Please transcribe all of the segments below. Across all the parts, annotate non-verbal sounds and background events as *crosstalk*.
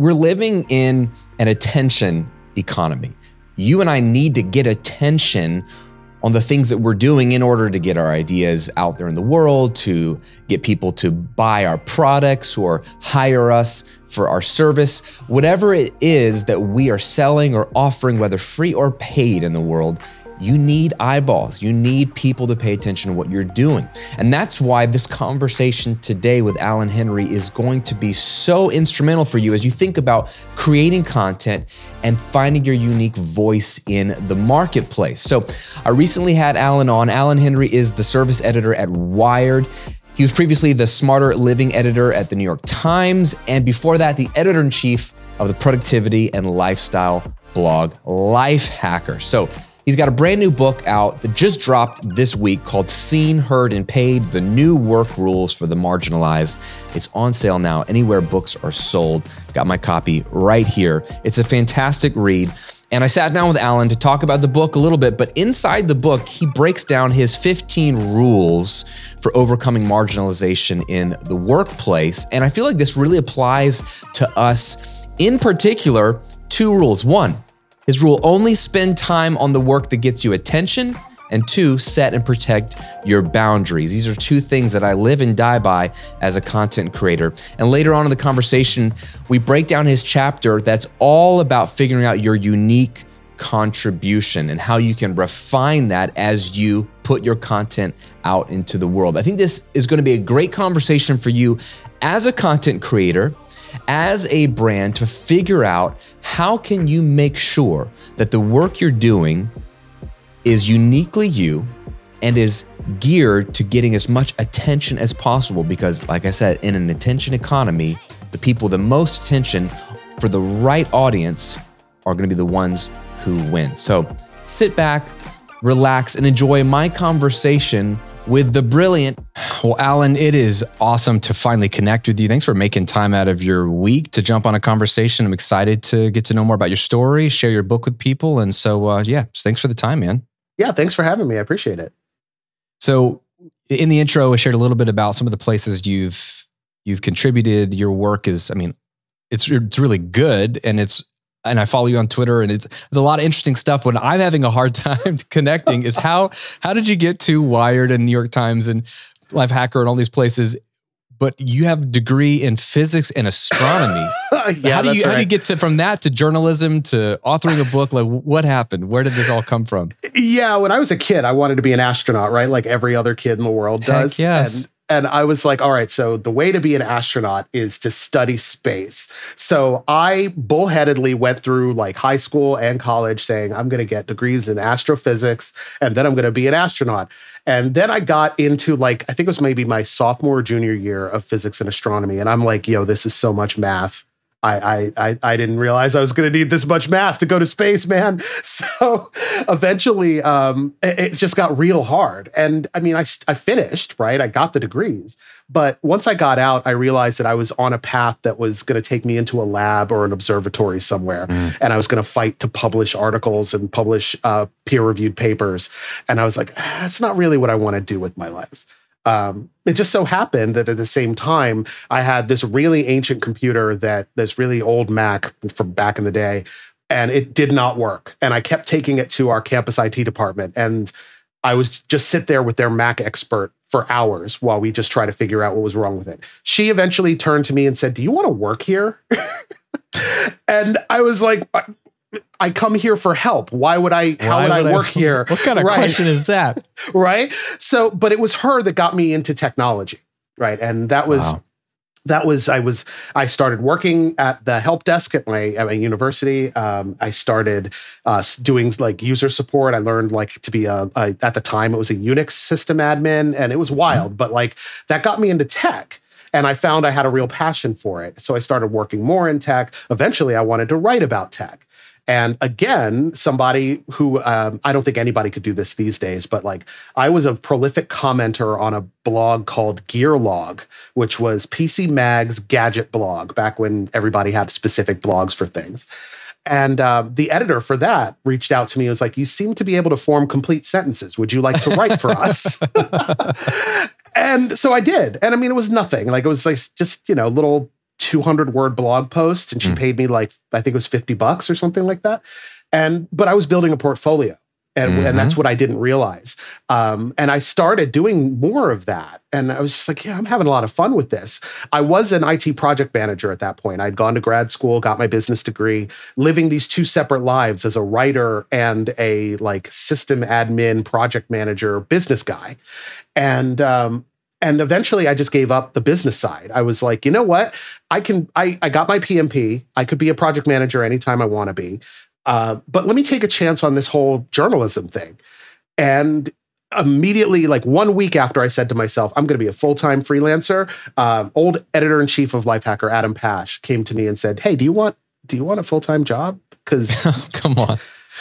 we're living in an attention economy. You and I need to get attention on the things that we're doing in order to get our ideas out there in the world, to get people to buy our products or hire us for our service, whatever it is that we are selling or offering, whether free or paid in the world you need eyeballs. You need people to pay attention to what you're doing. And that's why this conversation today with Alan Henry is going to be so instrumental for you as you think about creating content and finding your unique voice in the marketplace. So, I recently had Alan on. Alan Henry is the service editor at Wired. He was previously the Smarter Living editor at the New York Times, and before that, the editor in chief of the productivity and lifestyle blog Lifehacker. So, He's got a brand new book out that just dropped this week called Seen, Heard, and Paid The New Work Rules for the Marginalized. It's on sale now anywhere books are sold. Got my copy right here. It's a fantastic read. And I sat down with Alan to talk about the book a little bit, but inside the book, he breaks down his 15 rules for overcoming marginalization in the workplace. And I feel like this really applies to us. In particular, two rules. One, his rule only spend time on the work that gets you attention. And two, set and protect your boundaries. These are two things that I live and die by as a content creator. And later on in the conversation, we break down his chapter that's all about figuring out your unique contribution and how you can refine that as you put your content out into the world. I think this is going to be a great conversation for you as a content creator as a brand to figure out how can you make sure that the work you're doing is uniquely you and is geared to getting as much attention as possible because like I said in an attention economy the people the most attention for the right audience are going to be the ones who win. So sit back, relax and enjoy my conversation with the brilliant. Well, Alan, it is awesome to finally connect with you. Thanks for making time out of your week to jump on a conversation. I'm excited to get to know more about your story, share your book with people. And so, uh, yeah, thanks for the time, man. Yeah, thanks for having me. I appreciate it. So, in the intro, I shared a little bit about some of the places you've you've contributed. Your work is, I mean, it's it's really good, and it's and I follow you on Twitter, and it's there's a lot of interesting stuff. When I'm having a hard *laughs* time connecting, is how how did you get to Wired and New York Times and Life Hacker and all these places? But you have a degree in physics and astronomy. *laughs* yeah, how do you right. how do you get to from that to journalism to authoring a book? Like what happened? Where did this all come from? Yeah, when I was a kid, I wanted to be an astronaut, right? Like every other kid in the world does. Heck yes. And and I was like, all right, so the way to be an astronaut is to study space. So I bullheadedly went through like high school and college saying, I'm going to get degrees in astrophysics and then I'm going to be an astronaut. And then I got into like, I think it was maybe my sophomore or junior year of physics and astronomy. And I'm like, yo, this is so much math. I, I I didn't realize I was going to need this much math to go to space, man. *laughs* So eventually, um, it, it, just got real hard. And I mean, I I finished right. I got the degrees, but once I got out, I realized that I was on a path that was going to take me into a lab or an observatory somewhere, mm. and I was going to fight to publish articles and publish uh, peer reviewed papers. And I was like, ah, that's not really what I want to do with my life. Um, it just so happened that at the same time, I had this really ancient computer that this really old Mac from back in the day, and it did not work. And I kept taking it to our campus IT department, and I was just sit there with their Mac expert for hours while we just try to figure out what was wrong with it. She eventually turned to me and said, "Do you want to work here?" *laughs* and I was like, I come here for help. Why would I? How Why would, would I work I, *laughs* here? What kind of right. question is that? *laughs* right. So, but it was her that got me into technology, right? And that was wow. that was I was I started working at the help desk at my at my university. Um, I started uh, doing like user support. I learned like to be a, a, at the time it was a Unix system admin, and it was wild. Mm-hmm. But like that got me into tech. And I found I had a real passion for it. So I started working more in tech. Eventually, I wanted to write about tech. And again, somebody who um, I don't think anybody could do this these days, but like I was a prolific commenter on a blog called Gearlog, which was PC Mag's gadget blog back when everybody had specific blogs for things. And um, the editor for that reached out to me and was like, You seem to be able to form complete sentences. Would you like to write for us? *laughs* and so I did. And I mean, it was nothing. Like it was like just, you know, little 200 word blog post and she Mm. paid me like I think it was 50 bucks or something like that. And but I was building a portfolio. And, Mhm. and that's what I didn't realize. Um, and I started doing more of that. And I was just like, yeah, I'm having a lot of fun with this. I was an IT project manager at that point. I'd gone to grad school, got my business degree, living these two separate lives as a writer and a like system admin, project manager, business guy. And um, and eventually I just gave up the business side. I was like, you know what? I can I I got my PMP. I could be a project manager anytime I want to be. Uh, but let me take a chance on this whole journalism thing. And immediately, like one week after I said to myself, I'm going to be a full time freelancer, um, old editor in chief of Lifehacker, Adam Pash, came to me and said, Hey, do you want do you want a full time job? Because *laughs* Come on.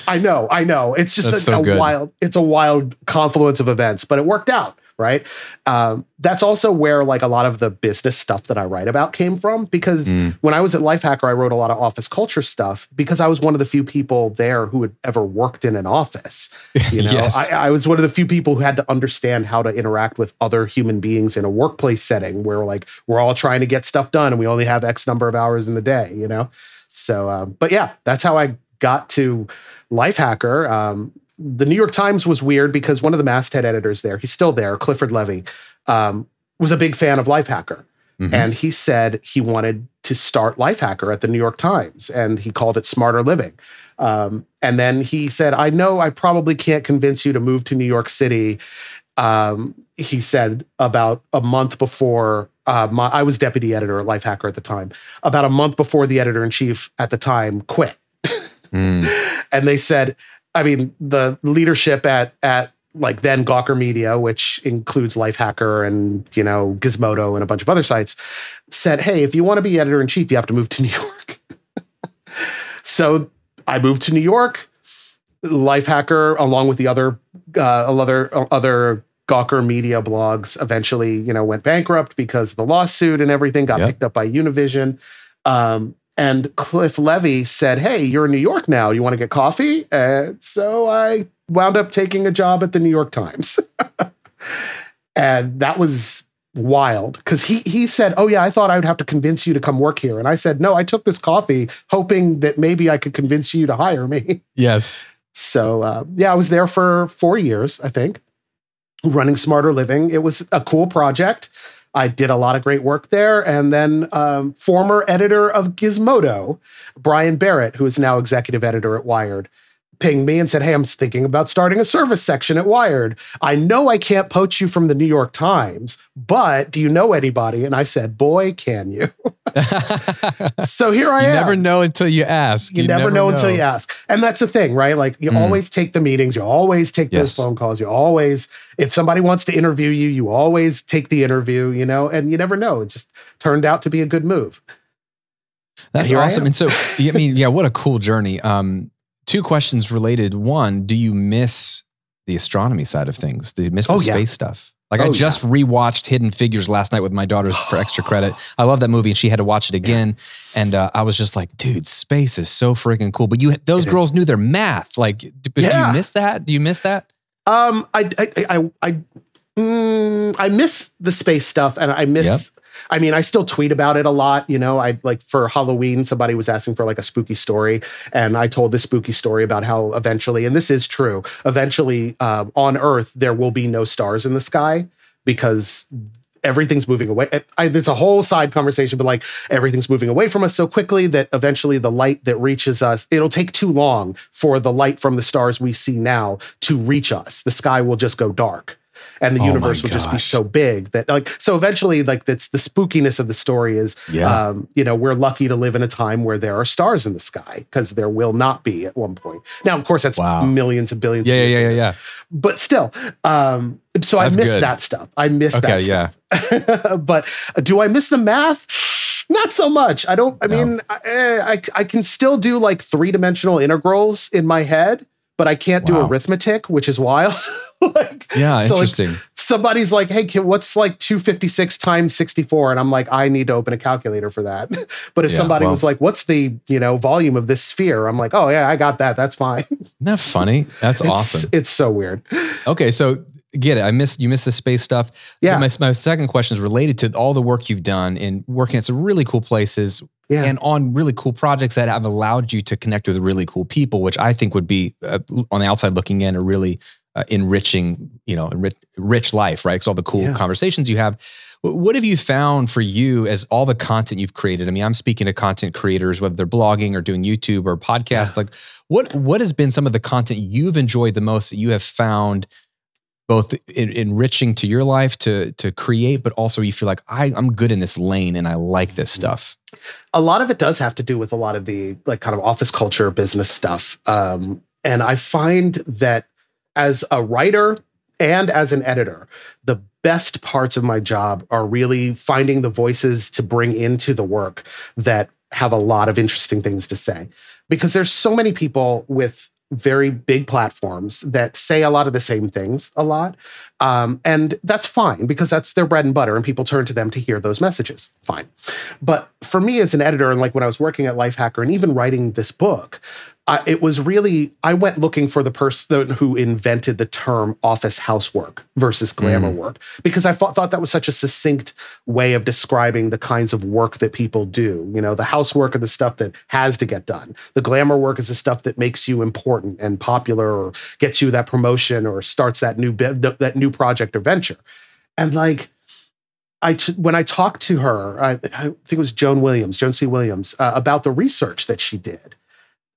I know, I know. It's just That's a, so a wild, it's a wild confluence of events, but it worked out, right? Um, that's also where like a lot of the business stuff that I write about came from because Mm. when I was at Lifehacker, I wrote a lot of office culture stuff because I was one of the few people there who had ever worked in an office. *laughs* You know, Yes. I, I was one of the few people who had to understand how to interact with other human beings in a workplace setting where like we're all trying to get stuff done and we only have X number of hours in the day, you know? So, um, but yeah, that's how I got to Lifehacker. Um, the New York Times was weird because one of the masthead editors there, he's still there, Clifford Levy, um, was a big fan of Lifehacker. Mhm. And he said he wanted to start Lifehacker at the New York Times and he called it Smarter Living. Um, and then he said, I know I probably can't convince you to move to New York City. Um, he said about a month before uh, my, I was deputy editor at Lifehacker at the time. About a month before the editor in chief at the time quit, Mm. *laughs* and they said, I mean, the leadership at at like then Gawker Media, which includes Lifehacker and you know Gizmodo and a bunch of other sites, said, "Hey, if you want to be editor in chief, you have to move to *laughs* New York." so I moved to New York. Lifehacker, along with the other uh, other other Gawker Media blogs, eventually you know went bankrupt because of the lawsuit and everything got Yep. picked up by Univision. Um, and Cliff Levy said, "Hey, you're in New York now. You want to get coffee?" And so I wound up taking a job at the New York Times, *laughs* and that was wild because he he said, "Oh yeah, I thought I would have to convince you to come work here," and I said, "No, I took this coffee hoping that maybe I could convince you to hire me." *laughs* Yes. So uh, yeah, I was there for four years, I think, running Smarter Living. It was a cool project. I did a lot of great work there, and then um, former editor of Gizmodo, Brian Barrett, who is now executive editor at Wired, pinged me and said, "Hey, I'm thinking about starting a service section at Wired. I know I can't poach you from the New York Times, but do you know anybody?" And I said, "Boy, can you!" *laughs* so here I you am You never know until you ask. you, never, know, until you ask. And that's the thing, right? Like you Mm. always take the meetings, you always take those phone calls, you always, if somebody wants to interview you, you always take the interview, you know, and you never know. It just turned out to be a good move. That's awesome. And so, I mean, yeah, what a cool journey. Um, two questions related. One, do you miss the astronomy side of things? Do you miss the Oh, yeah. space stuff? Like I Oh, just rewatched Hidden Figures last night with my daughters for extra credit. I love that movie, and she had to watch it again. And uh, I was just like, "Dude, space is so freaking cool." But you, those It girls knew their math. Like, d- but do you miss that? Do you miss that? Um, I, I, I, I, mm, I miss the space stuff, and I miss. I mean, I still tweet about it a lot. You know, I like for Halloween, somebody was asking for like a spooky story, and I told this spooky story about how eventually, and this is true, eventually um, on Earth there will be no stars in the sky because everything's moving away. I, there's a whole side conversation, but like everything's moving away from us so quickly that eventually the light that reaches us, it'll take too long for the light from the stars we see now to reach us. The sky will just go dark. And the Oh universe will just be so big that like so eventually like that's the spookiness of the story is Yeah. um you know we're lucky to live in a time where there are stars in the sky because there will not be at one point. Now of course that's Wow. millions and billions Yeah, of yeah, yeah, yeah, yeah. but still um so That's I miss good. that stuff. I miss Okay, that yeah. stuff. *laughs* but do I miss the math? Not so much. I don't. I No. mean, I, I I can still do like three dimensional integrals in my head, but I can't do arithmetic, which is wild. *laughs* like, Yeah, so, like, interesting. somebody's like, "Hey, kid, what's like 256 times 64?" And I'm like, "I need to open a calculator for that." *laughs* but if Yeah, somebody well- was like, "What's the you know volume of this sphere?" I'm like, "Oh yeah, I got that. That's fine." *laughs* Isn't that funny? That's it's, awesome. It's so weird. Okay, so get it. I missed you missed the space stuff. Yeah. My, my second question is related to all the work you've done in working at some really cool places Yeah. and on really cool projects that have allowed you to connect with really cool people, which I think would be uh, on the outside looking in a really uh, enriching, you know, enrich, rich life, right? Because all the cool Yeah. conversations you have. What have you found for you as all the content you've created? I mean, I'm speaking to content creators, whether they're blogging or doing YouTube or podcasts. Like, what what has been some of the content you've enjoyed the most that you have found both en- enriching to your life to to create, but also you feel like I, I'm good in this lane and I like this Mm-hmm. stuff. a lot of it does have to do with a lot of the like kind of office culture business stuff um, and i find that as a writer and as an editor the best parts of my job are really finding the voices to bring into the work that have a lot of interesting things to say because there's so many people with very big platforms that say a lot of the same things a lot um, and that's fine because that's their bread and butter and people turn to them to hear those messages. Fine. But for me as an editor, and like when I was working at Lifehacker and even writing this book, I, it was really, I went looking for the person who invented the term office housework versus glamour work because I thought, thought that was such a succinct way of describing the kinds of work that people do. You know, the housework are the stuff that has to get done, the glamour work is the stuff that makes you important and popular or gets you that promotion or starts that new, bit, that new project or venture. And like, I t- when I talked to her, I, I think it was Joan Williams, Joan C. Williams, uh, about the research that she did.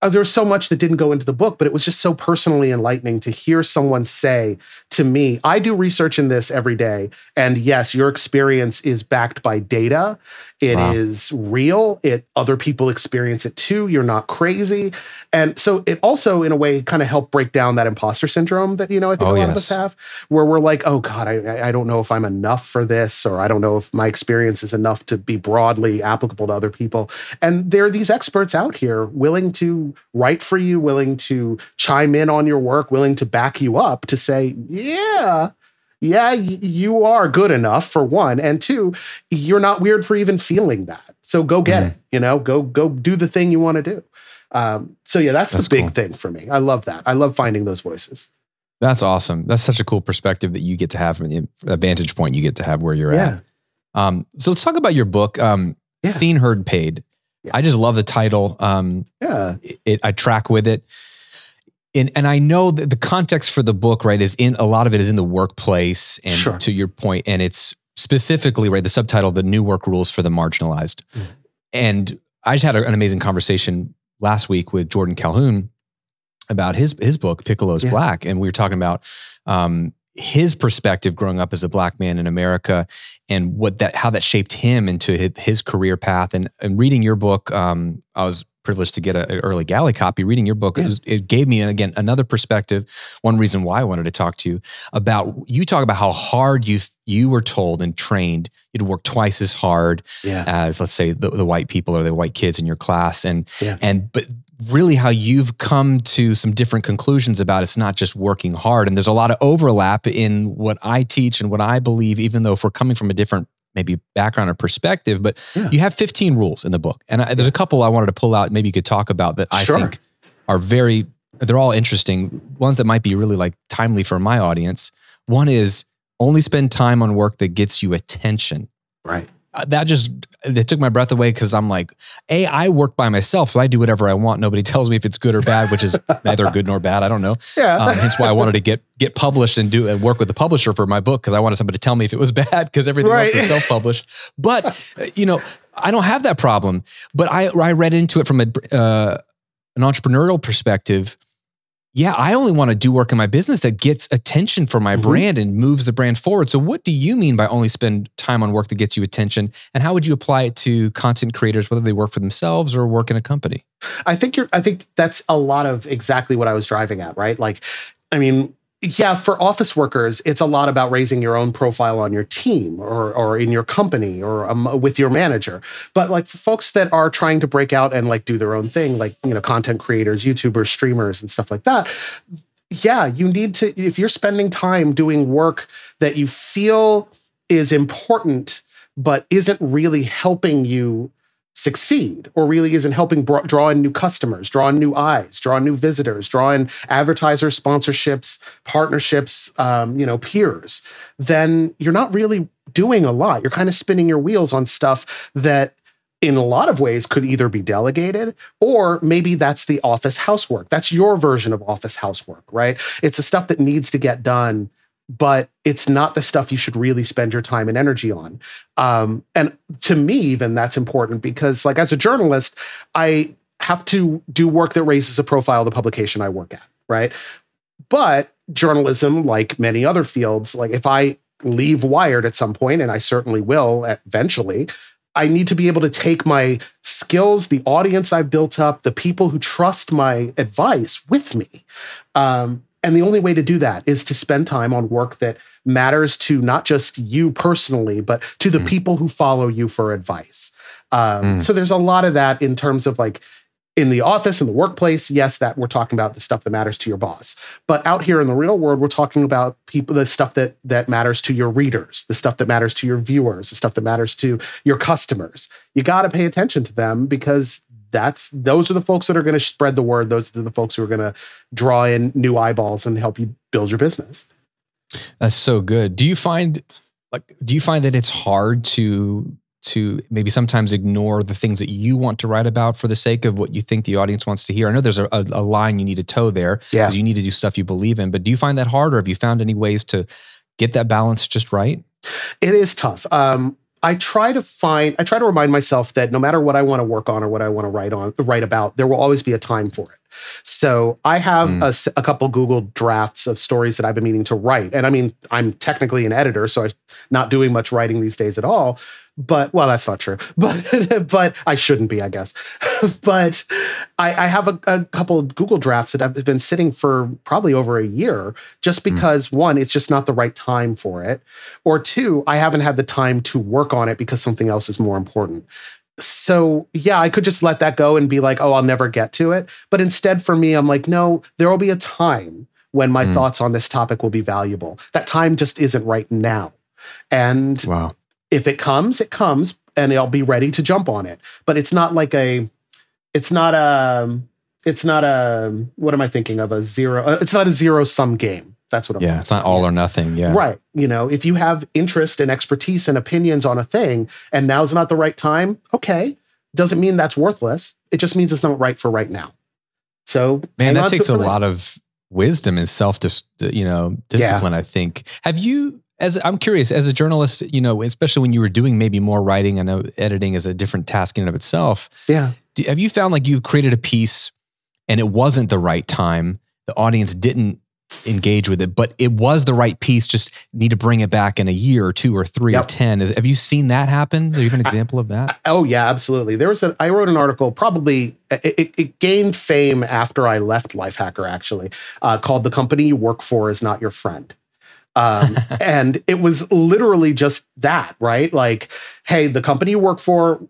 Uh, there was so much that didn't go into the book, but it was just so personally enlightening to hear someone say to me, "I do research in this every day, and yes, your experience is backed by data. It is Wow. real. It other people experience it too. You're not crazy." And so it also, in a way, kind of helped break down that imposter syndrome that you know I think Oh, a lot of yes. us have where we're like, oh God, I, I don't know if I'm enough for this, or I don't know if my experience is enough to be broadly applicable to other people. And there are these experts out here willing to write for you, willing to chime in on your work, willing to back you up to say, yeah. Yeah, y- you are good enough for one, and two, you're not weird for even feeling that. So go get Mhm. it. You know, go go do the thing you want to do. Um, so yeah, that's, That's the big cool. thing for me. I love that. I love finding those voices. That's awesome. That's such a cool perspective that you get to have, a vantage point you get to have where you're Yeah. at. Um, so let's talk about your book, um, Yeah. Seen, Heard, Paid. Yeah. I just love the title. Um, Yeah. it, it- I track with it. And, and I know that the context for the book, right, is in a lot of it is in the workplace. And Sure. to your point, and it's specifically, right, the subtitle, The New Work Rules for the Marginalized. Mhm. And I just had a- an amazing conversation last week with Jordan Calhoun about his his book, Piccolo's Yeah. Black. And we were talking about um, his perspective growing up as a black man in America and what that how that shaped him into his, his career path. And, and reading your book, um, I was privileged to get an early galley copy. Reading your book, it, was, it gave me again another perspective. One reason why I wanted to talk to you about you talk about how hard you you were told and trained you to work twice as hard Yeah. as let's say the, the white people or the white kids in your class and Yeah. and but really how you've come to some different conclusions about it's not just working hard and there's a lot of overlap in what I teach and what I believe even though if we're coming from a different maybe background or perspective but Yeah. you have 15 rules in the book and I, there's a couple I wanted to pull out maybe you could talk about that I Sure. think are very they're all interesting ones that might be really like timely for my audience one is only spend time on work that gets you attention Right. Uh, that just it took my breath away because I'm like, a I work by myself, so I do whatever I want. Nobody *laughs* tells me if it's good or bad, which is neither good nor bad. I don't know. Yeah. Um, hence why I wanted to get get published and do and work with the publisher for my book because I wanted somebody to tell me if it was *laughs* bad because everything Right. else is *laughs* self published. But uh, you know, I don't have that problem. But I I read into it from a uh, an entrepreneurial perspective. Yeah, I only want to do work in my business that gets attention for my Mhm. brand and moves the brand forward. So, what do you mean by only spend time on work that gets you attention? And how would you apply it to content creators, whether they work for themselves or work in a company? I think you're I think that's a lot of exactly what I was driving at, right? Like, I mean, yeah, for office workers, it's a lot about raising your own profile on your team or or in your company or um, with your manager. But like for folks that are trying to break out and like do their own thing, like you know, content creators, YouTubers, streamers, and stuff like that. Yeah, you need to if you're spending time doing work that you feel is important but isn't really helping you succeed or really isn't helping br- draw in new customers, draw in new eyes, draw in new visitors, draw in advertisers, sponsorships, partnerships, um, you know, peers, then you're not really doing a lot. You're kind of spinning your wheels on stuff that in a lot of ways could either be delegated or maybe that's the office housework. That's your version of office housework, right? It's the stuff that needs to get done but it's not the stuff you should really spend your time and energy on. Um, and to me, even that's important because, like, as a journalist, I have to do work that raises a profile of the publication I work at, right? But journalism, like many other fields, like if I leave Wired at some point, and I certainly will eventually, I need to be able to take my skills, the audience I've built up, the people who trust my advice with me. Um, and the only way to do that is to spend time on work that matters to not just you personally, but to the mm. people who follow you for advice. Um, mm. So there's a lot of that in terms of like in the office, in the workplace. Yes, that we're talking about the stuff that matters to your boss. But out here in the real world, we're talking about people, the stuff that that matters to your readers, the stuff that matters to your viewers, the stuff that matters to your customers. You got to pay attention to them because that's those are the folks that are going to spread the word. Those are the folks who are going to draw in new eyeballs and help you build your business. That's so good. Do you find like do you find that it's hard to to maybe sometimes ignore the things that you want to write about for the sake of what you think the audience wants to hear? I know there's a, a line you need to toe there because yeah. you need to do stuff you believe in, but do you find that hard or have you found any ways to get that balance just right? It is tough. Um, I try to find, I try to remind myself that no matter what I want to work on or what I want to write on, write about, there will always be a time for it. So I have mm. a, a, couple Google drafts of stories that I've been meaning to write. And I mean, I'm technically an editor, so I'm not doing much writing these days at all but well, that's not true. *laughs* But but I shouldn't be, I guess. *laughs* but I, I have a, a, couple of Google drafts that have been sitting for probably over a year, just hmm. because mm. one, it's just not the right time for it, or two, I haven't had the time to work on it because something else is more important. So yeah, I could just let that go and be like, oh, I'll never get to it. But instead, for me, I'm like, no, there will be a time when my mm. thoughts on this topic will be valuable. That time just isn't right now. And wow if it comes, it comes, and I'll be ready to jump on it. But it's not like a, it's not a, it's not a. What am I thinking of? A zero. Uh, it's not a zero sum game. That's what I'm. Yeah, it's not all or nothing. Yeah, right. You know, if you have interest and expertise and opinions on a thing, and now's not the right time, okay, doesn't mean that's worthless. It just means it's not right for right now. So, man, that takes a lot of wisdom and self, dis- you know, discipline. Yeah. I think. Have you as I'm curious, as a journalist, you know, especially when you were doing maybe more writing, I know editing is a different task in and of itself. Yeah. Do, have you found like you've created a piece and it wasn't the right time? The audience didn't engage with it, but it was the right piece. Just need to bring it back in a year or two or three yep. or ten. Is, have you seen that happen? Do you have an example I, of that? Oh yeah, absolutely. There was a. I wrote an article. Probably it, it, it gained fame after I left Lifehacker. Actually, uh, called "The Company You Work For Is Not Your Friend." Um, *laughs* and it was literally just that, right? Like, hey, the company you work for,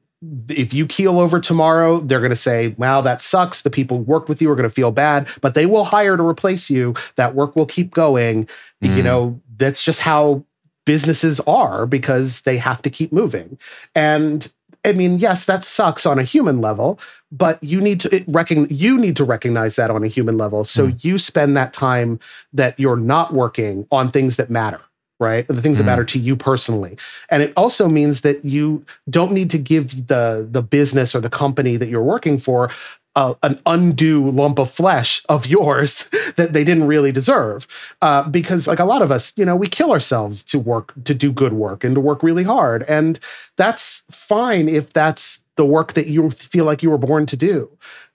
if you keel over tomorrow, they're going to say, wow, that sucks. The people who worked with you are going to feel bad, but they will hire to replace you. That work will keep going. Mm. You know, that's just how businesses are because they have to keep moving. And I mean, yes, that sucks on a human level, but you need to reckon you need to recognize that on a human level. So mm. you spend that time that you're not working on things that matter, right? The things mm. that matter to you personally. And it also means that you don't need to give the the business or the company that you're working for uh, an undue lump of flesh of yours *laughs* that they didn't really deserve. Uh, because, like a lot of us, you know, we kill ourselves to work, to do good work and to work really hard. And that's fine if that's the work that you feel like you were born to do.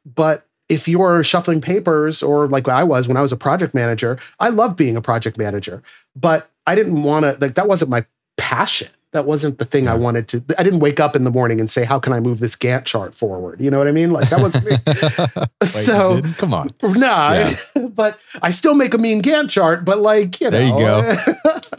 But if you're shuffling papers or like I was when I was a project manager, I love being a project manager, but I didn't want to, like, that wasn't my passion that wasn't the thing yeah. I wanted to. I didn't wake up in the morning and say, "How can I move this Gantt chart forward?" You know what I mean? Like that wasn't me. *laughs* Wait, so come on, nah. Yeah. *laughs* but I still make a mean Gantt chart. But like you know, there you go.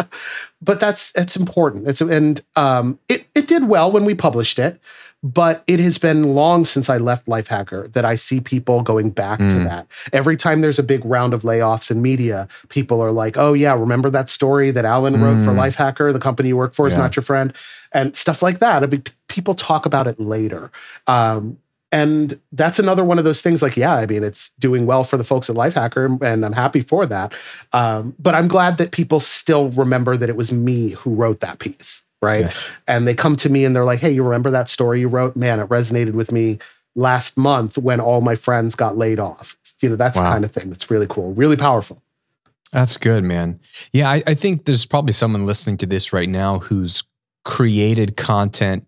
*laughs* but that's it's important. It's and um, it it did well when we published it, But it has been long since I left Lifehacker that I see people going back mm. to that. Every time there's a big round of layoffs in media, people are like, oh, yeah, remember that story that Alan mm. wrote for mm. Lifehacker? The company you work for is not your friend, and stuff like that. I mean, people talk about it later. Um, and that's another one of those things like, yeah, I mean, it's doing well for the folks at Lifehacker, and I'm happy for that. Um, but I'm glad that people still remember that it was me who wrote that piece right? Yes. And they come to me and they're like, "Hey, you remember that story you wrote? Man, it resonated with me last month when all my friends got laid off." You know, that's wow. the kind of thing that's really cool, really powerful. That's good, man. Yeah, I, I think there's probably someone listening to this right now who's created content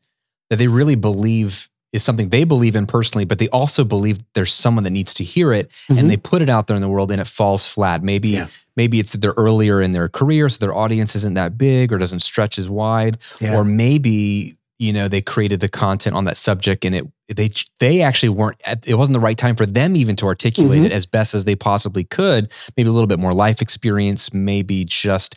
that they really believe is something they believe in personally, but they also believe there's someone that needs to hear it mm-hmm. and they put it out there in the world and it falls flat. Maybe yeah. maybe it's that they're earlier in their career, so their audience isn't that big or doesn't stretch as wide. Yeah. Or maybe, you know, they created the content on that subject and it they they actually weren't at, it wasn't the right time for them even to articulate mm-hmm. it as best as they possibly could. Maybe a little bit more life experience, maybe just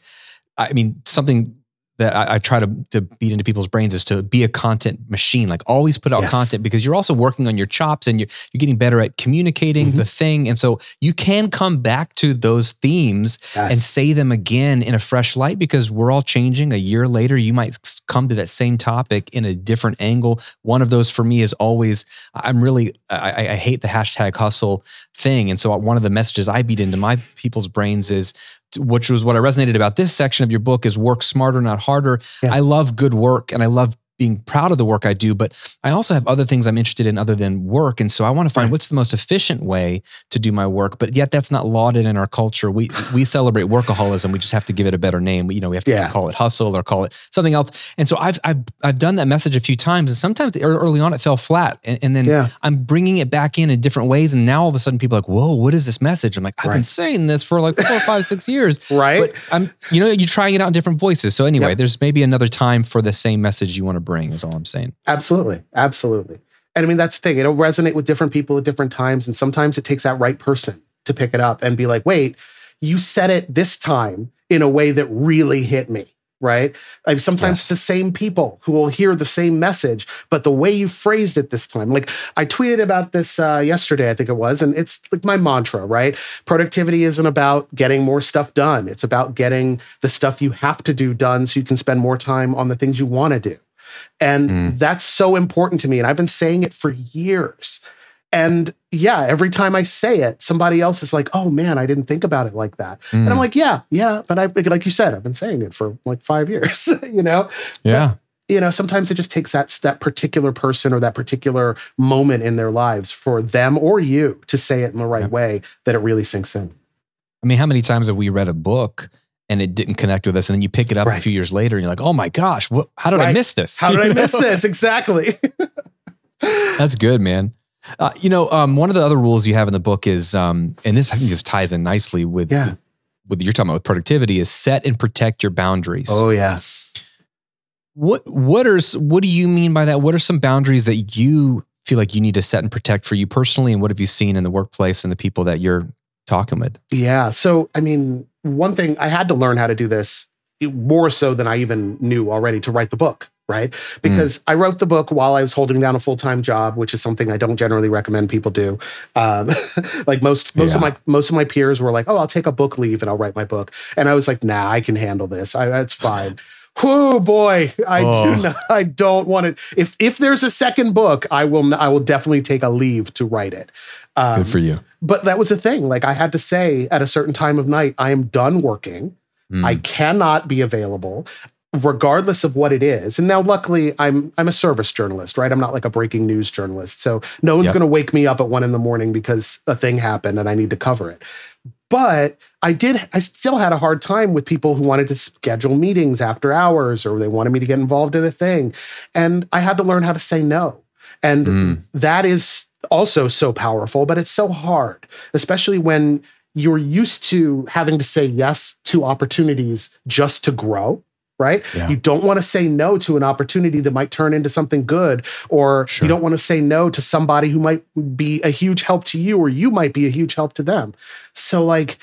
I mean, something that I, I, try to, to beat into people's brains is to be a content machine. Like always put out yes. content because you're also working on your chops and you're, you're getting better at communicating mm-hmm. the thing. And so you can come back to those themes yes. and say them again in a fresh light because we're all changing. A year later, you might come to that same topic in a different angle. One of those for me is always, I'm really, I, I hate the hashtag hustle thing. And so one of the messages I beat into my people's brains is which was what I resonated about this section of your book is work smarter, not harder. Yeah. I love good work and I love being proud of the work I do, but I also have other things I'm interested in other than work. And so I want to find right. what's the most efficient way to do my work. But yet that's not lauded in our culture. We we celebrate workaholism. We just have to give it a better name. You know, we have to yeah. call it hustle or call it something else. And so I've I've I've done that message a few times, and sometimes early on it fell flat, and, and then yeah. I'm bringing it back in in different ways. And now all of a sudden people are like, whoa, what is this message? I'm like, I've right. been saying this for like four, five, six years, *laughs* right? But I'm you know you're trying it out in different voices. So anyway, yep. there's maybe another time for the same message you want to bring. Is all I'm saying. Absolutely. Absolutely. And I mean, that's the thing. It'll resonate with different people at different times. And sometimes it takes that right person to pick it up and be like, wait, you said it this time in a way that really hit me. Right. Like sometimes yes. the same people who will hear the same message, but the way you phrased it this time. Like I tweeted about this uh, yesterday, I think it was, and it's like my mantra, right? Productivity isn't about getting more stuff done. It's about getting the stuff you have to do done so you can spend more time on the things you want to do. And mm. that's so important to me. And I've been saying it for years. And yeah, every time I say it, somebody else is like, "Oh man, I didn't think about it like that." Mm. And I'm mm. like, "Yeah, yeah," but I like you said, I've been saying it for like five years. *laughs* you know? Yeah. But, you know, sometimes it just takes that that particular person or that particular moment in their lives for them or you to say it in the right yeah. way that it really sinks in. I mean, how many times have we read a book and it didn't connect with us. And then you pick it up right. a few years later and you're like, oh my gosh, what, how did right. I miss this? How did I *laughs* miss this? Exactly. *laughs* That's good, man. Uh, you know, um, one of the other rules you have in the book is, um, and this I think this ties in nicely with, yeah. with with you're talking about with productivity, is set and protect your boundaries. Oh yeah. What what are what do you mean by that? What are some boundaries that you feel like you need to set and protect for you personally, and what have you seen in the workplace and the people that you're talking with? Yeah. So I mean, one thing I had to learn how to do this more so than I even knew already to write the book, right? Because mm. I wrote the book while I was holding down a full time job, which is something I don't generally recommend people do. Um, *laughs* like most most yeah. of my most of my peers were like, "Oh, I'll take a book leave and I'll write my book," and I was like, "Nah, I can handle this. I, that's fine." *laughs* Oh boy, I oh. do not, I don't want it. If if there's a second book, I will I will definitely take a leave to write it. Um, Good for you. But that was the thing. Like I had to say at a certain time of night, I am done working. Mm. I cannot be available regardless of what it is. And now luckily I'm I'm a service journalist, right? I'm not like a breaking news journalist. So no one's yep. gonna wake me up at one in the morning because a thing happened and I need to cover it. But I did I still had a hard time with people who wanted to schedule meetings after hours or they wanted me to get involved in a thing. And I had to learn how to say no. And mm. that is also so powerful, but it's so hard, especially when you're used to having to say yes to opportunities just to grow right? Yeah. You don't want to say no to an opportunity that might turn into something good, or sure. you don't want to say no to somebody who might be a huge help to you, or you might be a huge help to them. So, like,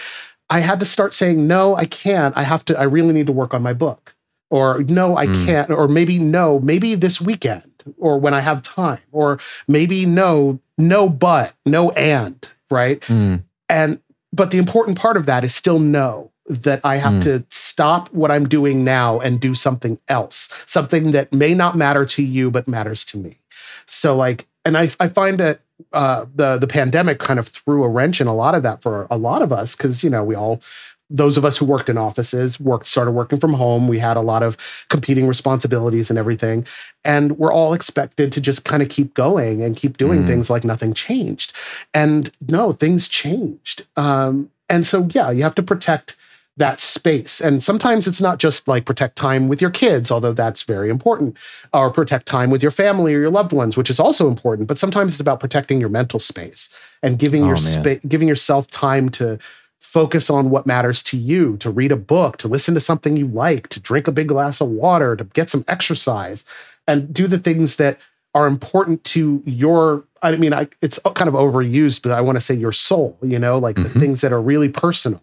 I had to start saying, no, I can't. I have to, I really need to work on my book or no, I Mm. can't, or maybe no, maybe this weekend, or when I have time, or maybe no, no, but, no, and, right? Mm. And, but the important part of that is still know that I have Mm. to stop what I'm doing now and do something else, something that may not matter to you, but matters to me. So, like, and I, I find that uh, the the pandemic kind of threw a wrench in a lot of that for a lot of us because you know we all those of us who worked in offices worked started working from home we had a lot of competing responsibilities and everything and we're all expected to just kind of keep going and keep doing Mm. things like nothing changed and no things changed um, and so yeah you have to protect that space. And sometimes it's not just like protect time with your kids although that's very important or protect time with your family or your loved ones which is also important but sometimes it's about protecting your mental space and giving Oh, your spa- giving yourself time to focus on what matters to you to read a book to listen to something you like to drink a big glass of water to get some exercise and do the things that are important to your i mean I, it's kind of overused but i want to say your soul you know like the Mhm. things that are really personal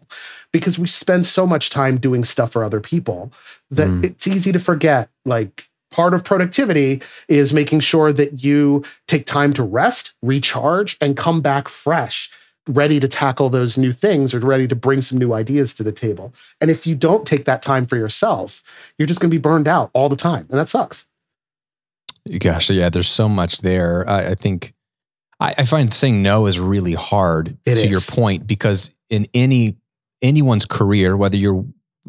because we spend so much time doing stuff for other people that Mm. it's easy to forget like part of productivity is making sure that you take time to rest recharge and come back fresh ready to tackle those new things or ready to bring some new ideas to the table and if you don't take that time for yourself you're just going to be burned out all the time and that sucks Gosh, yeah, there's so much there. I, I think I, I find saying no is really hard It to your point because in any anyone's career, whether you're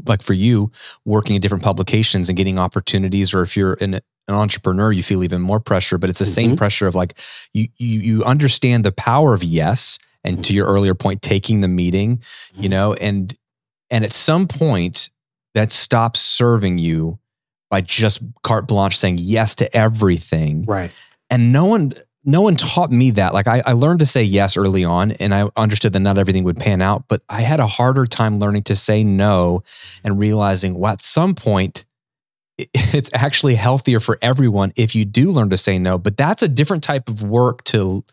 like for you working at different publications and getting opportunities, or if you're an, an entrepreneur, you feel even more pressure. But it's the same Mhm. pressure of like you you you understand the power of yes, and to your earlier point, taking the meeting, you know, and and at some point that stops serving you by just carte blanche saying yes to everything right and no one no one taught me that. Like I, I learned to say yes early on and i understood that not everything would pan out but i had a harder time learning to say no and realizing well at some point *laughs* it's actually healthier for everyone if you do learn to say no but that's a different type of work to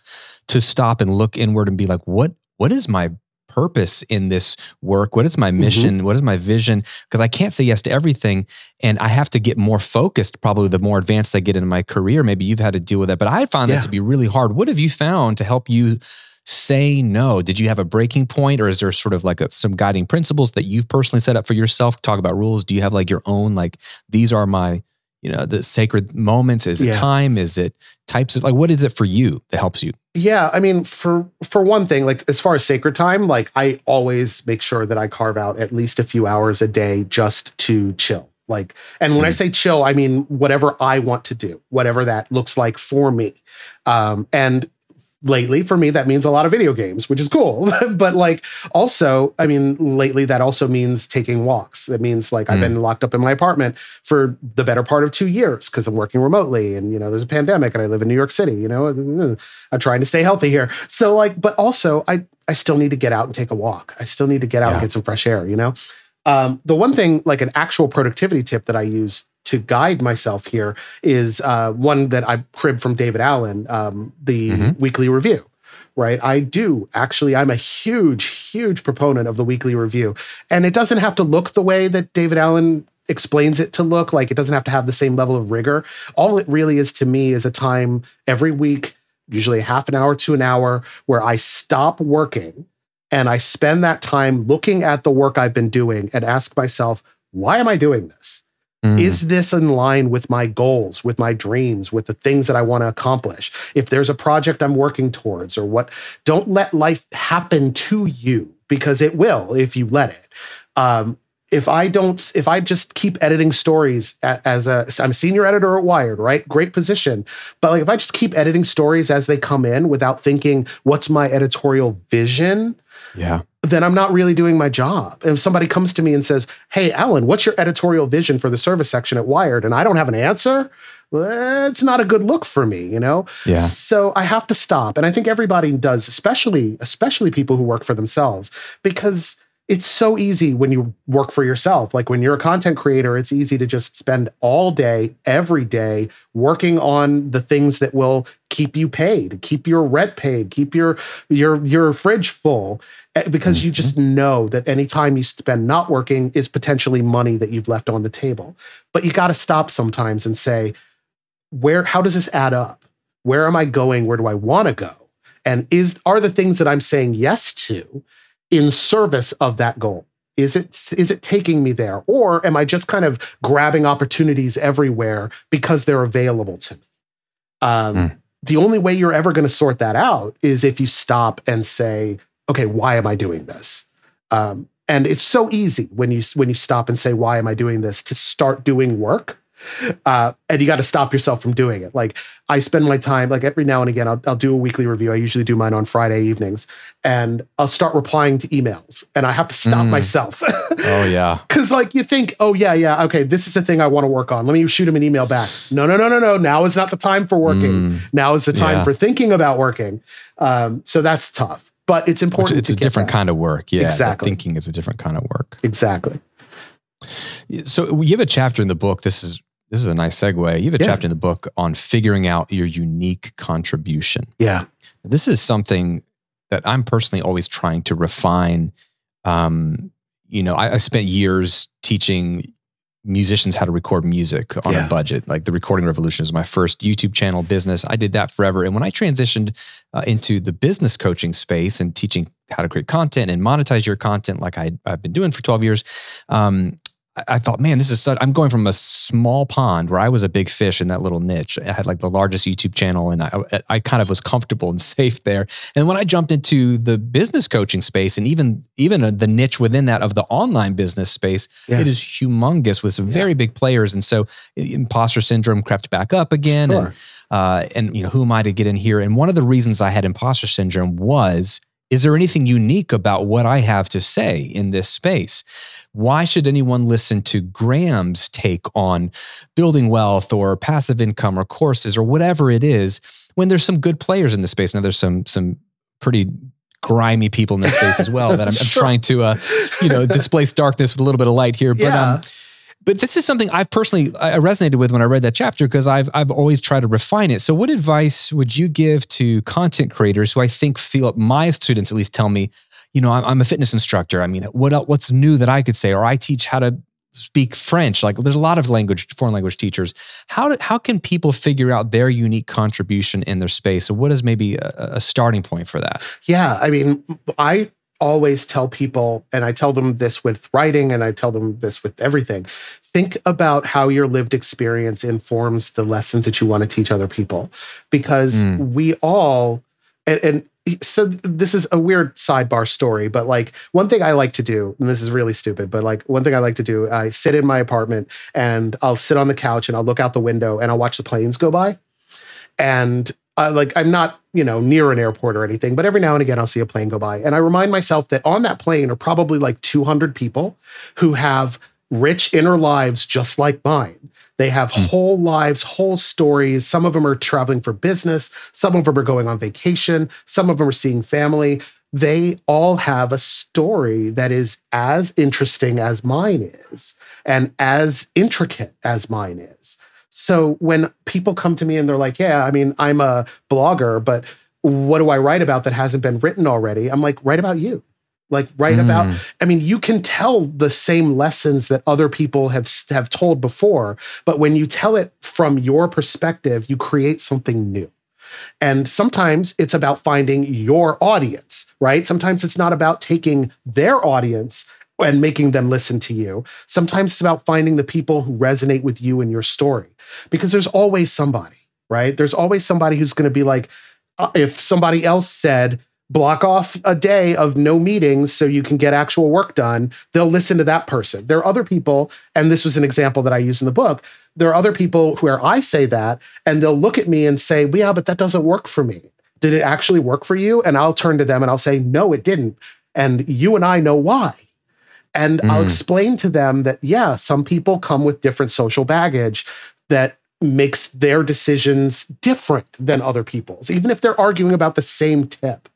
to stop and look inward and be like what what is my purpose in this work what is my mm-hmm. mission what is my vision because i can't say yes to everything and I have to get more focused. Probably the more advanced I get in my career, maybe you've had to deal with that. But I found Yeah. that to be really hard. What have you found to help you say no? Did you have a breaking point, or is there sort of like a, some guiding principles that you've personally set up for yourself? Talk about rules. Do you have like your own like these are my you know the sacred moments? Is it Yeah. time? Is it types of like what is it for you that helps you? Yeah, I mean, for for one thing, like as far as sacred time, like I always make sure that I carve out at least a few hours a day just to chill. Like, and when I Mhm. say chill, I mean whatever I want to do, whatever that looks like for me. Um, and lately, for me, that means a lot of video games, which is cool. *laughs* but like, also, I mean, lately that also means taking walks. That means like I've Mm. been locked up in my apartment for the better part of two years because I'm working remotely, and you know, there's a pandemic, and I live in New York City. You know, *laughs* I'm trying to stay healthy here. So like, but also I I still need to get out and take a walk. I still need to get out and get some fresh air, you know? Um, the one thing, like an actual productivity tip that I use to guide myself here is uh, one that I cribbed from David Allen, um, the Mhm. weekly review. Right. I do actually, I'm a huge, huge proponent of the weekly review. And it doesn't have to look the way that David Allen explains it to look. Like it doesn't have to have the same level of rigor. All it really is to me is a time every week usually a half an hour to an hour, where I stop working and I spend that time looking at the work I've been doing and ask myself, why am I doing this? Mm. Is this in line with my goals, with my dreams, with the things that I want to accomplish? If there's a project I'm working towards or what, don't let life happen to you because it will if you let it. Um, if I don't, if I just keep editing stories as a, I'm a senior editor at Wired, right? Great position. But like, if I just keep editing stories as they come in without thinking, what's my editorial vision? yeah. then I'm not really doing my job. If somebody comes to me and says, Hey, Alan, what's your editorial vision for the service section at Wired? And I don't have an answer, well, it's not a good look for me, you know? Yeah. So I have to stop. And I think everybody does, especially, especially people who work for themselves, because it's so easy when you work for yourself. Like when you're a content creator, it's easy to just spend all day, every day working on the things that will keep you paid, keep your rent paid, keep your your your fridge full eh, because mm-hmm. you just mm-hmm. know that any time you spend not working is potentially money that you've left on the table. But you got to stop sometimes and say, where how does this add up? Where am I going? Where do I want to go? And is are the things that I'm saying yes to in service of that goal? Is it is it taking me there, or am I just kind of grabbing opportunities everywhere because they're available to me? Um, mm. The only way you're ever going to sort that out is if you stop and say, "Okay, why am I doing this?" Um, and it's so easy when you when you stop and say, "Why am I doing this?" to start doing work uh, and you got to stop yourself from doing it. Like I spend my time, like every now and again, I'll, I'll do a weekly review. I usually do mine on Friday evenings, and I'll start replying to emails, and I have to stop mm. myself. *laughs* oh yeah, because like you think, oh yeah, yeah, okay, this is the thing I want to work on. Let me shoot him an email back. No, no, no, no, no. Now is not the time for working. Mm. Now is the time yeah. for thinking about working. Um, so that's tough, but it's important. Which it's a different that. kind of work. Yeah, exactly. Thinking is a different kind of work. Exactly. So you have a chapter in the book. This is this is a nice segue. You have a yeah. chapter in the book on figuring out your unique contribution. Yeah. This is something that I'm personally always trying to refine. Um, you know, I, I, spent years teaching musicians how to record music on yeah. a budget. Like the Recording Revolution is my first YouTube channel business. I did that forever. And when I transitioned uh, into the business coaching space and teaching how to create content and monetize your content, like I, have been doing for 12 years, um, I thought, man, this is such, I'm going from a small pond where I was a big fish in that little niche. I had like the largest YouTube channel and I, I kind of was comfortable and *laughs* safe there. And when I jumped into the business coaching space and even, even the niche within that of the online business space, yeah. it is humongous with some yeah. very big players. And so imposter syndrome crept back up again. Sure. And, uh, and, you know, who am I to get in here? And one of the reasons I had imposter syndrome was is there anything unique about what I have to say in this space? Why should anyone listen to Graham's take on building wealth or passive income or courses or whatever it is when there's some good players in the space? Now there's some some pretty grimy people in this space as well that I'm, *laughs* sure. I'm trying to uh, you know displace darkness with a little bit of light here. But yeah. um, but this is something I've personally I resonated with when I read that chapter because I've I've always tried to refine it. So, what advice would you give to content creators who I think feel my students at least tell me, you know, I'm, I'm a fitness instructor. I mean, what else, what's new that I could say, or I teach how to speak French. Like, there's a lot of language foreign language teachers. How do, how can people figure out their unique contribution in their space? So, what is maybe a, a starting point for that? Yeah, I mean, I always tell people, and I tell them this with writing and I tell them this with everything think about how your lived experience informs the lessons that you want to teach other people. Because mm. we all, and, and so this is a weird sidebar story, but like one thing I like to do, and this is really stupid, but like one thing I like to do, I sit in my apartment and I'll sit on the couch and I'll look out the window and I'll watch the planes go by. And uh, like I'm not, you know, near an airport or anything, but every now and again I'll see a plane go by. And I remind myself that on that plane are probably like 200 people who have rich inner lives just like mine. They have mm. whole lives, whole stories. Some of them are traveling for business, some of them are going on vacation, some of them are seeing family. They all have a story that is as interesting as mine is and as intricate as mine is. So when people come to me and they're like, Yeah, I mean, I'm a blogger, but what do I write about that hasn't been written already? I'm like, Write about you. Like write mm. about, I mean, you can tell the same lessons that other people have have told before, but when you tell it from your perspective, you create something new. And sometimes it's about finding your audience, right? Sometimes it's not about taking their audience and making them listen to you. Sometimes it's about finding the people who resonate with you and your story because there's always somebody, right? There's always somebody who's going to be like, uh, if somebody else said, block off a day of no meetings so you can get actual work done, they'll listen to that person. There are other people, and this was an example that I use in the book. There are other people where I say that, and they'll look at me and say, well, Yeah, but that doesn't work for me. Did it actually work for you? And I'll turn to them and I'll say, No, it didn't. And you and I know why. And mm. I'll explain to them that, yeah, some people come with different social baggage that makes their decisions different than other people's, even if they're arguing about the same tip.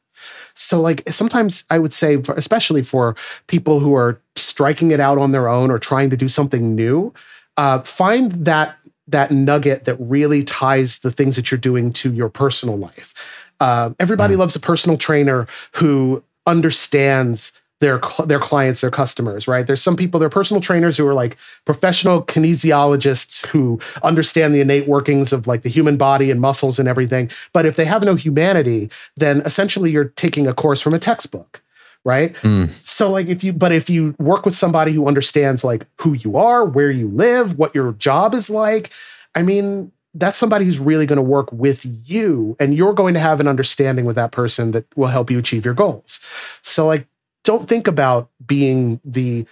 So, like, sometimes I would say, especially for people who are striking it out on their own or trying to do something new, uh, find that that nugget that really ties the things that you're doing to your personal life. Uh, everybody mm. loves a personal trainer who understands their their clients, their customers, right? There's some people, they're personal trainers who are like professional kinesiologists who understand the innate workings of like the human body and muscles and everything. But if they have no humanity, then essentially you're taking a course from a textbook, right? Mm. So like if you but if you work with somebody who understands like who you are, where you live, what your job is like, I mean, that's somebody who's really going to work with you and you're going to have an understanding with that person that will help you achieve your goals. So like don't think about being the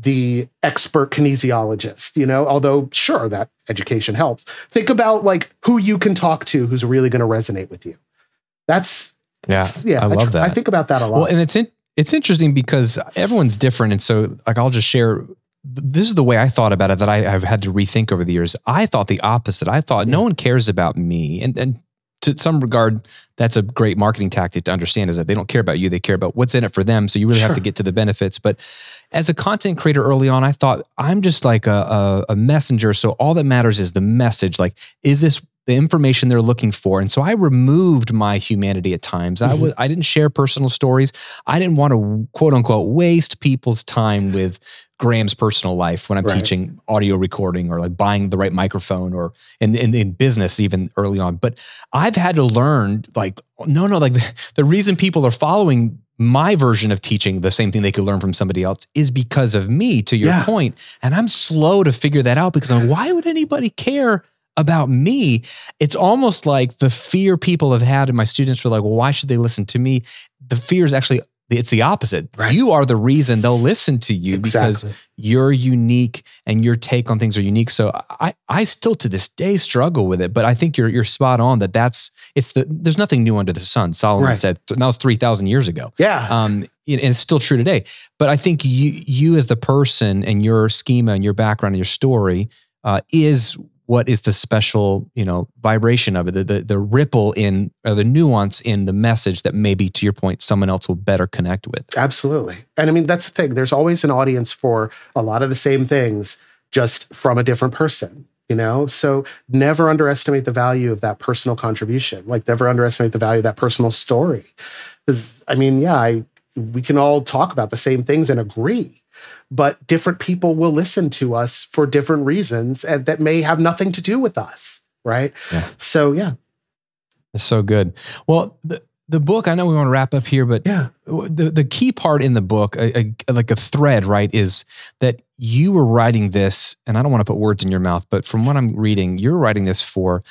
the expert kinesiologist, you know, although sure that education helps. Think about like who you can talk to who's really going to resonate with you. That's yeah, yeah. I love I, that. I think about that a lot. Well, and it's in, it's interesting because everyone's different, and so like I'll just share. This is the way I thought about it that I, have had to rethink over the years. I thought the opposite. I thought no one cares about me, and and to some regard, that's a great marketing tactic to understand is that they don't care about you. They care about what's in it for them. So you really sure. have to get to the benefits. But as a content creator early on, I thought I'm just like a, a, a messenger. So all that matters is the message. Like, is this the information they're looking for. And so I removed my humanity at times. Mm-hmm. I was I didn't share personal stories. I didn't want to quote unquote waste people's time with Graham's personal life when I'm right. teaching audio recording or like buying the right microphone or in, in, in business even early on. But I've had to learn like no no like the, *laughs* the reason people are following my version of teaching the same thing they could learn from somebody else is because of me to your yeah. point. and i'm slow to figure that out because I'm, why would anybody care about me, it's almost like the fear people have had, and my students were like, well, why should they listen to me? The fear is actually it's the opposite. Right. You are the reason they'll listen to you exactly. because you're unique and your take on things are unique. So I, I still to this day struggle with it, but I think you're you're spot on that that's it's the there's nothing new under the sun. Solomon right. said that was three thousand years ago. Yeah, um, and it's still true today. But I think you you as the person and your schema and your background and your story uh, is what is the special you know vibration of it the, the, the ripple in or the nuance in the message that maybe to your point someone else will better connect with? Absolutely. And i mean that's the thing. There's always an audience for a lot of the same things just from a different person you know? So never underestimate the value of that personal contribution. Like never underestimate the value of that personal story. Because i mean yeah i we can all talk about the same things and agree but different people will listen to us for different reasons and that may have nothing to do with us right? Yeah. so yeah. It's so good. Well the, the book i know we want to wrap up here but yeah. the, the key part in the book a, a, like a thread right is that you were writing this and i don't want to put words in your mouth but from what i'm reading you're writing this for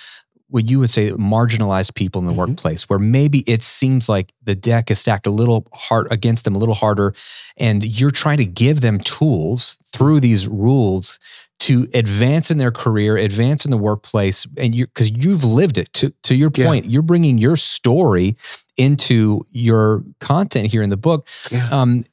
what you would say marginalized people in the mm-hmm. workplace where maybe it seems like the deck is stacked a little hard against them a little harder and you're trying to give them tools through these rules to advance in their career advance in the workplace and you because you've lived it to to your point yeah. you're bringing your story into your content here in the book yeah. um,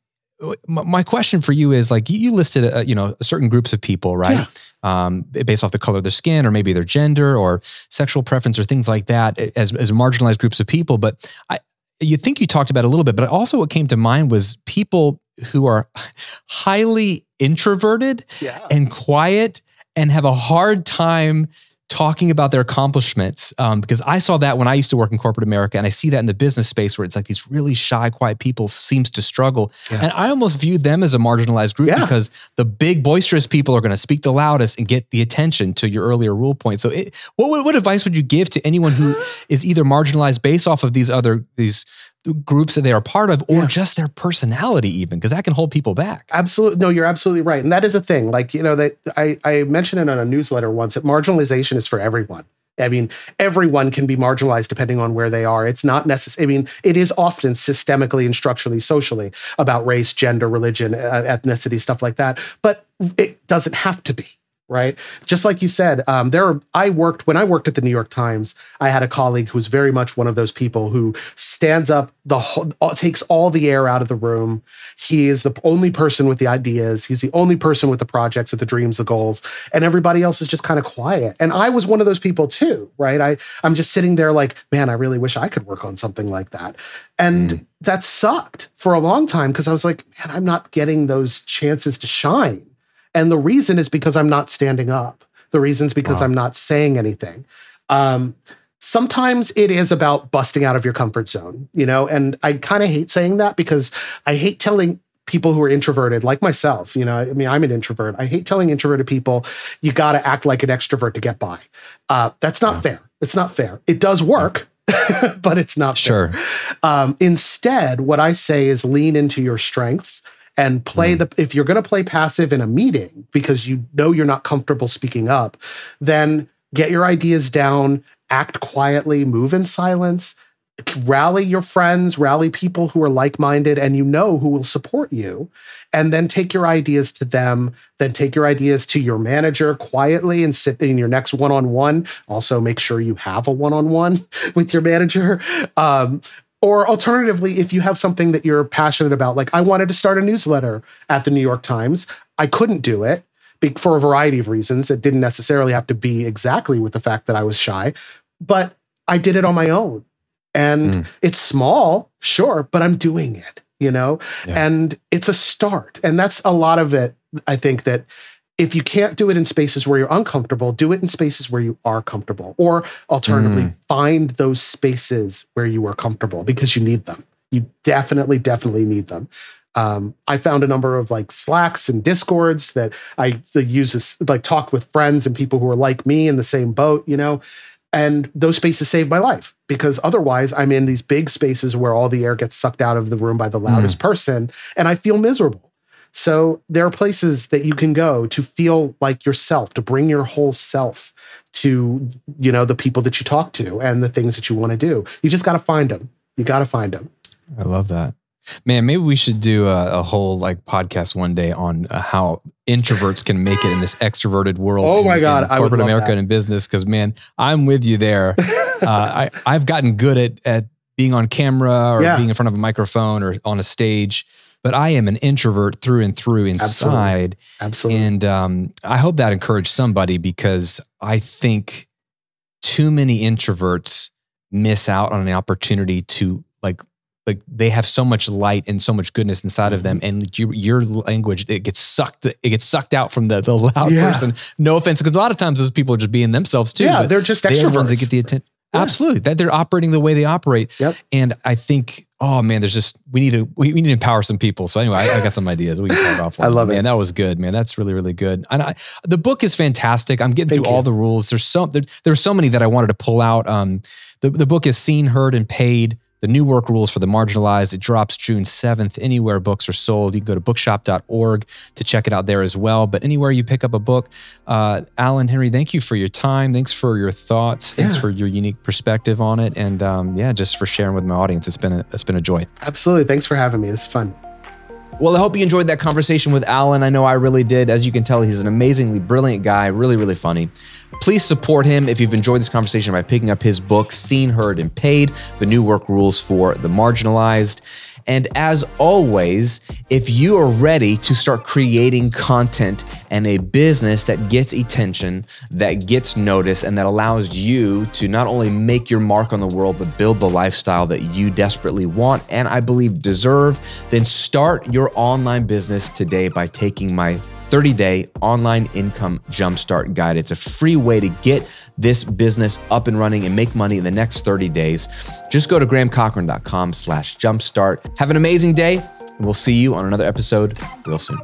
my question for you is like you listed a, you know certain groups of people right yeah. um, based off the color of their skin or maybe their gender or sexual preference or things like that as, as marginalized groups of people but i you think you talked about a little bit but also what came to mind was people who are *laughs* highly introverted yeah. and quiet and have a hard time talking about their accomplishments um, because I saw that when I used to work in corporate America, and I see that in the business space where it's like these really shy, quiet people seems to struggle, yeah. and I almost viewed them as a marginalized group yeah. because the big boisterous people are going to speak the loudest and get the attention. To your earlier rule point, so it, what what advice would you give to anyone who *gasps* is either marginalized based off of these other these groups that they are part of or yeah. just their personality even because that can hold people back absolutely no you're absolutely right and that is a thing like you know that i i mentioned it on a newsletter once that marginalization is for everyone I mean, everyone can be marginalized depending on where they are. It's not necessary. I mean, it is often systemically and structurally, socially about race, gender, religion, uh, ethnicity, stuff like that. But it doesn't have to be right? Just like you said, um, there. Are, I worked when I worked at the New York Times. I had a colleague who was very much one of those people who stands up, the whole, takes all the air out of the room. He is the only person with the ideas. He's the only person with the projects, with the dreams, the goals, and everybody else is just kind of quiet. And I was one of those people too, right? I I'm just sitting there like, man, I really wish I could work on something like that. And mm. that sucked for a long time because I was like, man, I'm not getting those chances to shine and the reason is because I'm not standing up. The reason is because wow. I'm not saying anything. Um, sometimes it is about busting out of your comfort zone, you know, and I kind of hate saying that because I hate telling people who are introverted like myself you know i mean i'm an introvert i hate telling introverted people you got to act like an extrovert to get by uh, that's not yeah. fair it's not fair it does work *laughs* but it's not sure um, instead what i say is lean into your strengths and play mm. the if you're going to play passive in a meeting because you know you're not comfortable speaking up then get your ideas down act quietly move in silence rally your friends rally people who are like-minded and you know who will support you and then take your ideas to them then take your ideas to your manager quietly and sit in your next one-on-one also make sure you have a one-on-one *laughs* with your manager um, or alternatively, if you have something that you're passionate about, like I wanted to start a newsletter at the New York Times, I couldn't do it for a variety of reasons. It didn't necessarily have to be exactly with the fact that I was shy, but I did it on my own. And mm. it's small, sure, but I'm doing it, you know? Yeah. And it's a start. And that's a lot of it, I think, that if you can't do it in spaces where you're uncomfortable, do it in spaces where you are comfortable. Or alternatively, mm. find those spaces where you are comfortable because you need them. You definitely, definitely need them. Um, I found a number of like Slacks and Discords that I use as like talk with friends and people who are like me in the same boat, you know. And those spaces saved my life because otherwise I'm in these big spaces where all the air gets sucked out of the room by the loudest mm. person and I feel miserable. So there are places that you can go to feel like yourself, to bring your whole self to, you know, the people that you talk to and the things that you want to do. You just got to find them. You got to find them. I love that. Man, maybe we should do a, a whole like podcast one day on uh, how introverts can make it in this extroverted world. Oh my in, god, in corporate America that. and business. Because man, I'm with you there. *laughs* uh, I I've gotten good at at being on camera or yeah. being in front of a microphone or on a stage but I am an introvert through and through inside. Absolutely. Absolutely. And um, I hope that encouraged somebody because I think too many introverts miss out on an opportunity to like like they have so much light and so much goodness inside of them mm-hmm. and you, your language it gets sucked it gets sucked out from the, the loud yeah. person no offense because a lot of times those people are just being themselves too yeah they're just extroverts. they're the ones that get the attention yeah. Absolutely. That they're operating the way they operate. Yep. And I think, oh man, there's just we need to we, we need to empower some people. So anyway, I, I got some ideas. We can talk off. *laughs* I love man, it. Man, that was good, man. That's really, really good. And I, the book is fantastic. I'm getting Thank through you. all the rules. There's so there, there's so many that I wanted to pull out. Um the, the book is seen, heard, and paid the new work rules for the marginalized. It drops June 7th. Anywhere books are sold, you can go to bookshop.org to check it out there as well. But anywhere you pick up a book, uh, Alan Henry, thank you for your time. Thanks for your thoughts. Thanks yeah. for your unique perspective on it. And um, yeah, just for sharing with my audience. It's been a, it's been a joy. Absolutely. Thanks for having me. It's fun. Well, I hope you enjoyed that conversation with Alan. I know I really did. As you can tell, he's an amazingly brilliant guy, really, really funny. Please support him if you've enjoyed this conversation by picking up his book, Seen, Heard, and Paid The New Work Rules for the Marginalized. And as always, if you are ready to start creating content and a business that gets attention, that gets noticed, and that allows you to not only make your mark on the world, but build the lifestyle that you desperately want and I believe deserve, then start your online business today by taking my 30 day online income jumpstart guide. It's a free way to get this business up and running and make money in the next 30 days. Just go to grahamcochrane.com slash jumpstart. Have an amazing day. We'll see you on another episode real soon.